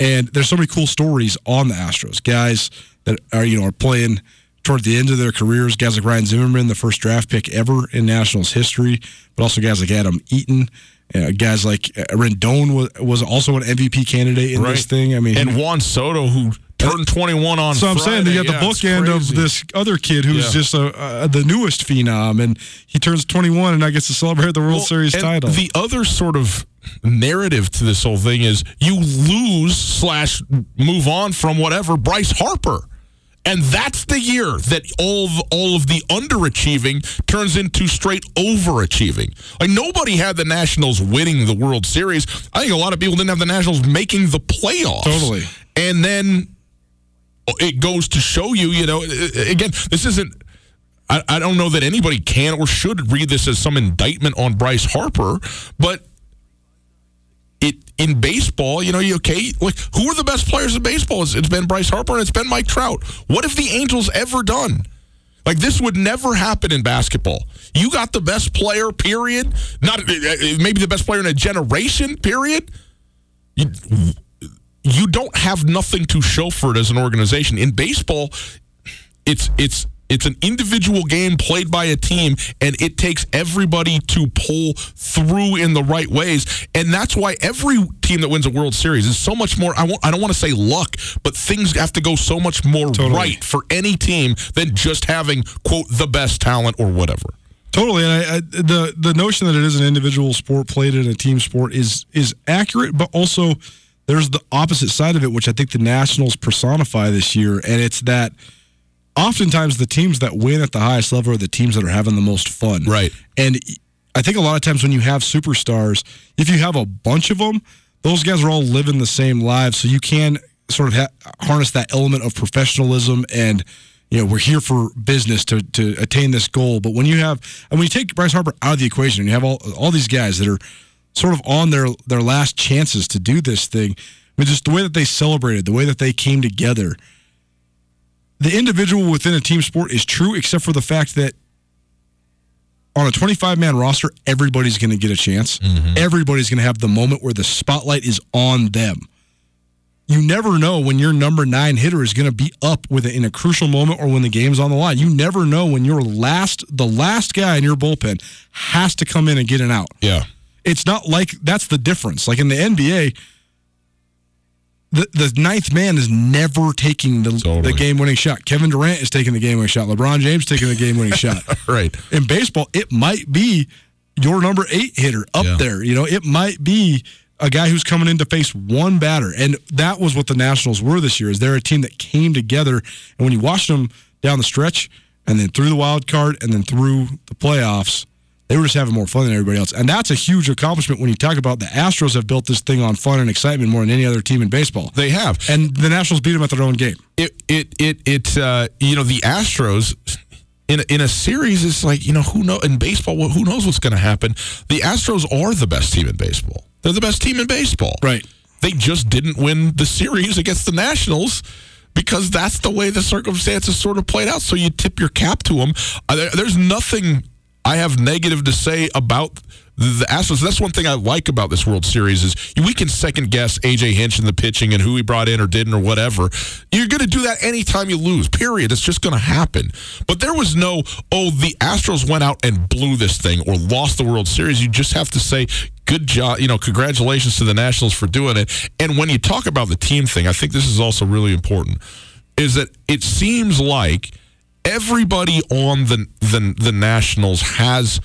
And there's so many cool stories on the Astros. Guys that are, you know, are playing toward the end of their careers. Guys like Ryan Zimmerman, the first draft pick ever in Nationals history, but also guys like Adam Eaton. Uh, guys like uh, Rendon was, was also an MVP candidate in this thing. I mean, and Juan Soto, who turned 21 on so I'm saying Friday. you got Yeah, the bookend of this other kid who's Yeah. just a, uh, the newest phenom, and he turns 21 and I gets to celebrate the World Well, Series title. The other sort of narrative to this whole thing is you lose slash move on from whatever Bryce Harper. And that's the year that all of, all of the underachieving turns into straight overachieving. Like nobody had the Nationals winning the World Series. I think a lot of people didn't have the Nationals making the playoffs. Totally. And then oh, it goes to show you, you know, again, this isn't I, I don't know that anybody can or should read this as some indictment on Bryce Harper, but it in baseball, you know, you okay, like who are the best players in baseball? It's, it's been Bryce Harper and it's been Mike Trout. What have the Angels ever done? Like this would never happen in basketball. You got the best player, period. Not uh, maybe the best player in a generation, period. You, you don't have nothing to show for it as an organization. In baseball, it's it's it's an individual game played by a team, and it takes everybody to pull through in the right ways, and that's why every team that wins a World Series is so much more. I won't, I don't want to say luck, but things have to go so much more right for any team than just having quote the best talent or whatever. Totally, and I, I, the the notion that it is an individual sport played in a team sport is is accurate, but also there's the opposite side of it, which I think the Nationals personify this year, and it's that oftentimes the teams that win at the highest level are the teams that are having the most fun. Right. And I think a lot of times when you have superstars, if you have a bunch of them, those guys are all living the same lives, so you can sort of ha- harness that element of professionalism and you know we're here for business to to attain this goal. But when you have and when you take Bryce Harper out of the equation, and you have all all these guys that are sort of on their their last chances to do this thing. I mean, just the way that they celebrated, the way that they came together. The individual within a team sport is true, except for the fact that on a 25 man roster, everybody's going to get a chance. Mm-hmm. Everybody's going to have the moment where the spotlight is on them. You never know when your number nine hitter is going to be up with it in a crucial moment or when the game's on the line. You never know when your last, the last guy in your bullpen has to come in and get an out. Yeah. It's not like that's the difference. Like in the NBA, the, the ninth man is never taking the, the game winning shot. Kevin Durant is taking the game winning shot. LeBron James taking the game winning shot. Right. In baseball, it might be your number eight hitter up Yeah. there. You know, it might be a guy who's coming in to face one batter. And that was what the Nationals were this year. Is they're a team that came together. And when you watched them down the stretch and then through the wild card and then through the playoffs, they were just having more fun than everybody else. And that's a huge accomplishment when you talk about the Astros have built this thing on fun and excitement more than any other team in baseball. They have. And the Nationals beat them at their own game. it it it it uh, you know the Astros in a, in a series is like you know who know in baseball who knows what's going to happen. The Astros are the best team in baseball. They're the best team in baseball. Right. They just didn't win the series against the Nationals because that's the way the circumstances sort of played out. So you tip your cap to them. Uh, there's nothing I have negative to say about the Astros. That's one thing I like about this World Series is we can second guess AJ Hinch and the pitching and who he brought in or didn't or whatever. You're going to do that anytime you lose. Period. It's just going to happen. But there was no oh the Astros went out and blew this thing or lost the World Series. You just have to say good job. You know, congratulations to the Nationals for doing it. And when you talk about the team thing, I think this is also really important. Is that it seems like everybody on the the, the Nationals has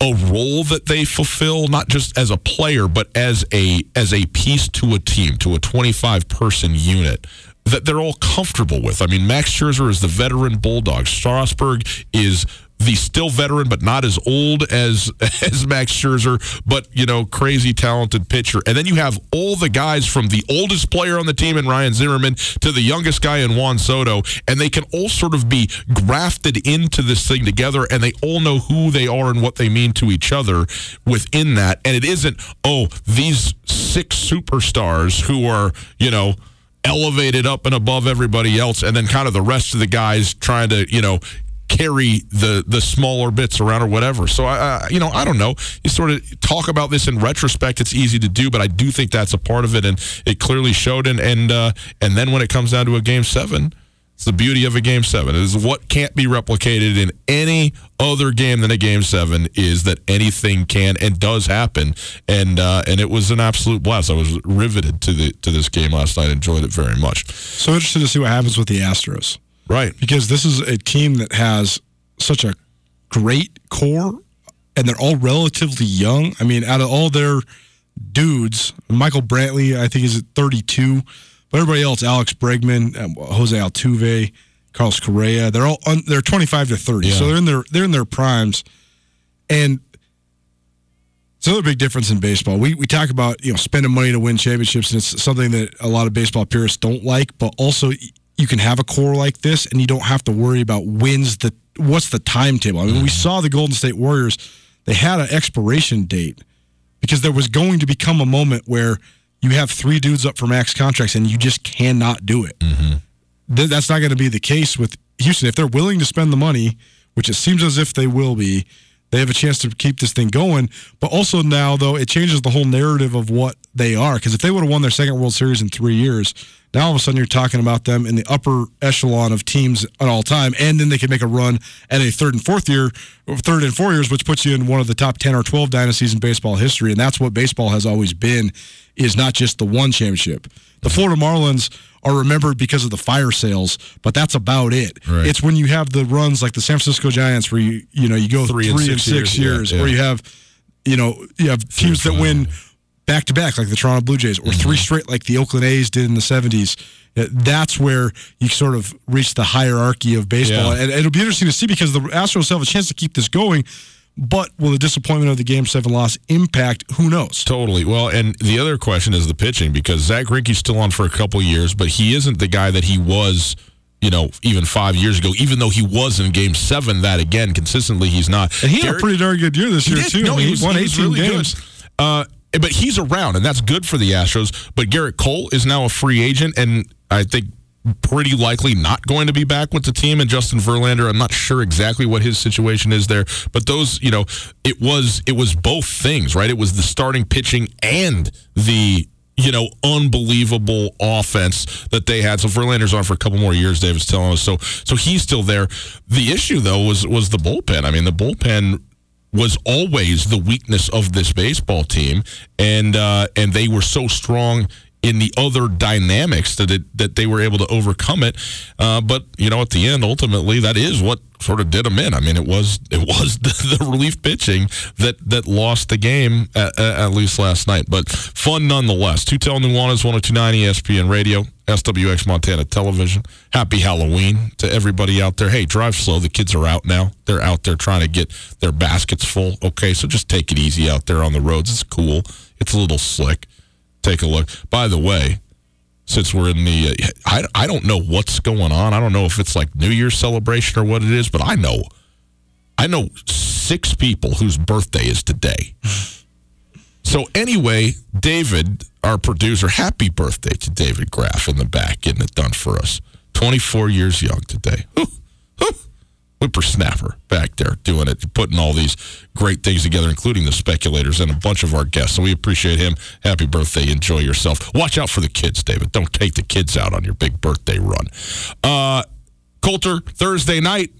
a role that they fulfill not just as a player but as a as a piece to a team to a 25 person unit that they're all comfortable with. I mean, Max Scherzer is the veteran bulldog. Strasburg is the still veteran, but not as old as as Max Scherzer, but you know, crazy talented pitcher. And then you have all the guys from the oldest player on the team in Ryan Zimmerman to the youngest guy in Juan Soto, and they can all sort of be grafted into this thing together, and they all know who they are and what they mean to each other within that. And it isn't, oh, these six superstars who are, you know elevated up and above everybody else, and then kind of the rest of the guys trying to, you know, carry the the smaller bits around or whatever. So I, you know, I don't know. You sort of talk about this in retrospect. It's easy to do, but I do think that's a part of it, and it clearly showed. And and uh, and then when it comes down to a game seven. It's the beauty of a game seven. It is what can't be replicated in any other game than a game seven is that anything can and does happen. And uh, and it was an absolute blast. I was riveted to the to this game last night. Enjoyed it very much. So interested to see what happens with the Astros. Right. Because this is a team that has such a great core and they're all relatively young. I mean, out of all their dudes, Michael Brantley, I think is at 32, but everybody else, Alex Bregman, um, Jose Altuve, Carlos Correa, they're all un, they're 25 to 30. Yeah. So they're in their they're in their primes. And it's another big difference in baseball. We we talk about, you know, spending money to win championships and it's something that a lot of baseball purists don't like, but also you can have a core like this and you don't have to worry about wins the what's the timetable. I mean, we mm-hmm. saw the Golden State Warriors, they had an expiration date because there was going to become a moment where you have three dudes up for max contracts and you just cannot do it. Mm-hmm. Th- that's not going to be the case with Houston. If they're willing to spend the money, which it seems as if they will be, they have a chance to keep this thing going. But also now, though, it changes the whole narrative of what they are. Because if they would have won their second World Series in three years, now all of a sudden you're talking about them in the upper echelon of teams at all time, and then they can make a run at a third and fourth year, third and four years, which puts you in one of the top ten or twelve dynasties in baseball history. And that's what baseball has always been, is not just the one championship. The Florida Marlins are remembered because of the fire sales, but that's about it. Right. It's when you have the runs like the San Francisco Giants, where you you know you go Three three, and and six six, years, years, yeah, or you have you know you have teams that win back to back like the Toronto Blue Jays, or Mm-hmm. three straight like the Oakland A's did in the seventies. That's where you sort of reach the hierarchy of baseball, Yeah. and it'll be interesting to see because the Astros have a chance to keep this going. But will the disappointment of the Game Seven loss impact? Who knows? Totally. Well, and the other question is the pitching because Zack Greinke's still on for a couple years, but he isn't the guy that he was, you know, even five years ago. Even though he was in Game Seven, that again consistently he's not. And he had a pretty darn good year this year did. too. No, I mean, he was, won he 18 really games. Uh, but he's around, and that's good for the Astros. But Gerrit Cole is now a free agent, and I think pretty likely not going to be back with the team. And Justin Verlander, I'm not sure exactly what his situation is there. But those, you know, it was it was both things, right? It was the starting pitching and the you know, unbelievable offense that they had. So Verlander's on for a couple more years. David's telling us. So, so he's still there. The issue though was was the bullpen. I mean, the bullpen was always the weakness of this baseball team, and uh, and they were so strong in the other dynamics that it that they were able to overcome it. Uh, but you know, at the end, ultimately, that is what sort of did them in. I mean, it was it was the, the relief pitching that that lost the game at, at least last night. But fun nonetheless. Sutel Nuanez, 1029 ESPN Radio, SWX Montana Television. Happy Halloween to everybody out there. Hey, drive slow. The kids are out now. They're out there trying to get their baskets full. Okay, so just take it easy out there on the roads. It's cool. It's a little slick. Take a look. By the way, since we're in the, uh, I, I don't know what's going on. I don't know if it's like New Year's celebration or what it is, but I know, I know six people whose birthday is today. so anyway, David, our producer, happy birthday to David Graff in the back, getting it done for us. 24 years young today. Whew. Whew. Whippersnapper back there doing it, putting all these great things together, including the speculators and a bunch of our guests. So we appreciate him. Happy birthday. Enjoy yourself. Watch out for the kids, David. Don't take the kids out on your big birthday run. Uh, Colter, Thursday night.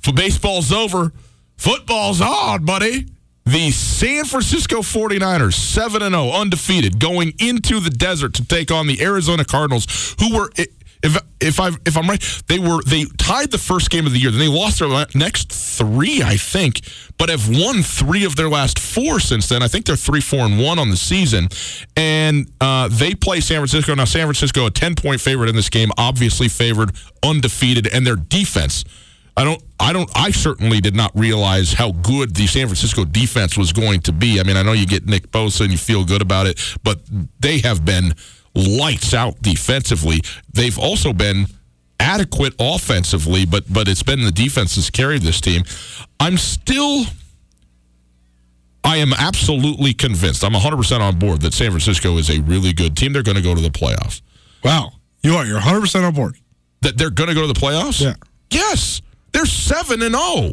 For baseball's over. Football's on, buddy. The San Francisco 49ers, 7 0, undefeated, going into the desert to take on the Arizona Cardinals, who were if if I if I'm right, they were they tied the first game of the year. Then they lost their next three, I think, but have won three of their last four since then. I think they're three, four, and one on the season, and uh, they play San Francisco now. San Francisco a ten point favorite in this game, obviously favored, undefeated, and their defense. I don't, I don't, I certainly did not realize how good the San Francisco defense was going to be. I mean, I know you get Nick Bosa and you feel good about it, but they have been lights out defensively. They've also been adequate offensively, but but it's been the defense that's carried this team. I'm still I am absolutely convinced. I'm 100% on board that San Francisco is a really good team. They're going to go to the playoffs. Wow. You are. You're 100% on board. That they're going to go to the playoffs? Yeah. Yes. They're 7 and 0.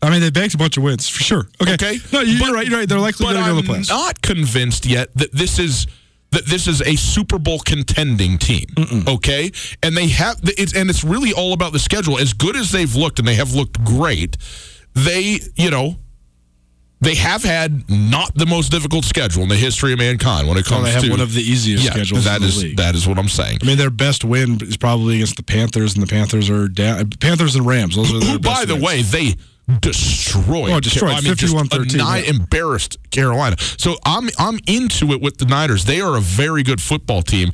I mean, they banked a bunch of wins for sure. Okay. Okay. No, you're but, right. You're right. They're likely going to go to the playoffs. I'm not convinced yet that this is – that this is a Super Bowl contending team. Mm-mm. Okay, and they have it's and it's really all about the schedule. As good as they've looked, and they have looked great, they you know they have had not the most difficult schedule in the history of mankind when it comes they have to one of the easiest yeah, schedules. That is that is what I'm saying. I mean, their best win is probably against the Panthers, and the Panthers are down. Panthers and Rams. Those are Who, by the wins. way, they destroyed. Oh, destroyed. I mean, 51 13. Yeah. embarrassed Carolina. So I'm I'm into it with the Niners. They are a very good football team.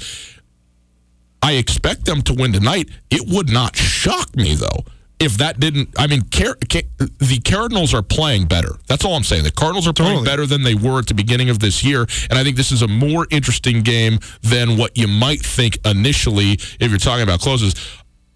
I expect them to win tonight. It would not shock me though if that didn't. I mean, Car- the Cardinals are playing better. That's all I'm saying. The Cardinals are playing better than they were at the beginning of this year, and I think this is a more interesting game than what you might think initially if you're talking about closes.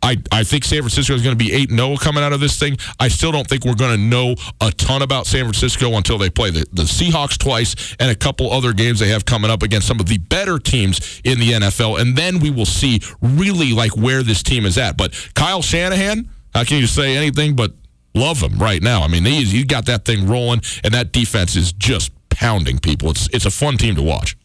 I, I think San Francisco is going to be 8 0 coming out of this thing. I still don't think we're going to know a ton about San Francisco until they play the, the Seahawks twice and a couple other games they have coming up against some of the better teams in the NFL. And then we will see really like where this team is at. But Kyle Shanahan, how can you say anything but love him right now? I mean, he's, he's got that thing rolling, and that defense is just pounding people. It's, it's a fun team to watch.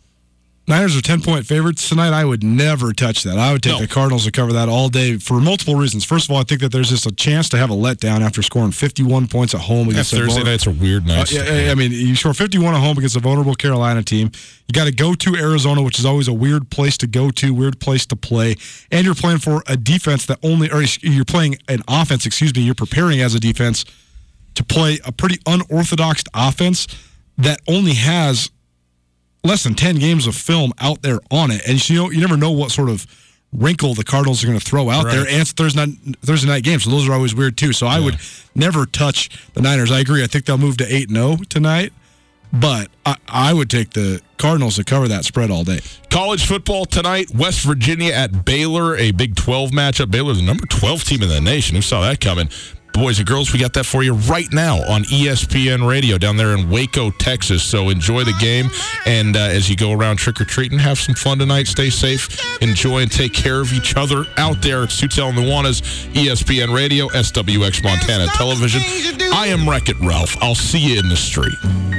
Niners are 10 point favorites tonight. I would never touch that. I would take No. the Cardinals to cover that all day for multiple reasons. First of all, I think that there's just a chance to have a letdown after scoring 51 points at home against a Thursday nights are weird nights. Uh, yeah, I mean, you score 51 at home against a vulnerable Carolina team. You got to go to Arizona, which is always a weird place to go to, weird place to play. And you're playing for a defense that only, or you're playing an offense, excuse me, you're preparing as a defense to play a pretty unorthodox offense that only has less than 10 games of film out there on it. And you know, you never know what sort of wrinkle the Cardinals are going to throw out Right. there. And it's Thursday night, Thursday night games, so those are always weird too. So I would never touch the Niners. I agree. I think they'll move to 8 0 tonight, but I, I would take the Cardinals to cover that spread all day. College football tonight, West Virginia at Baylor, a Big 12 matchup. Baylor, the number 12 team in the nation. Who saw that coming? Boys and girls, we got that for you right now on ESPN Radio down there in Waco, Texas. So enjoy the game. And uh, as you go around trick or treating, have some fun tonight. Stay safe. Enjoy and take care of each other out there. It's Sutel and the Nuanez, ESPN Radio, SWX Montana Television. I am Wreck It Ralph. I'll see you in the street.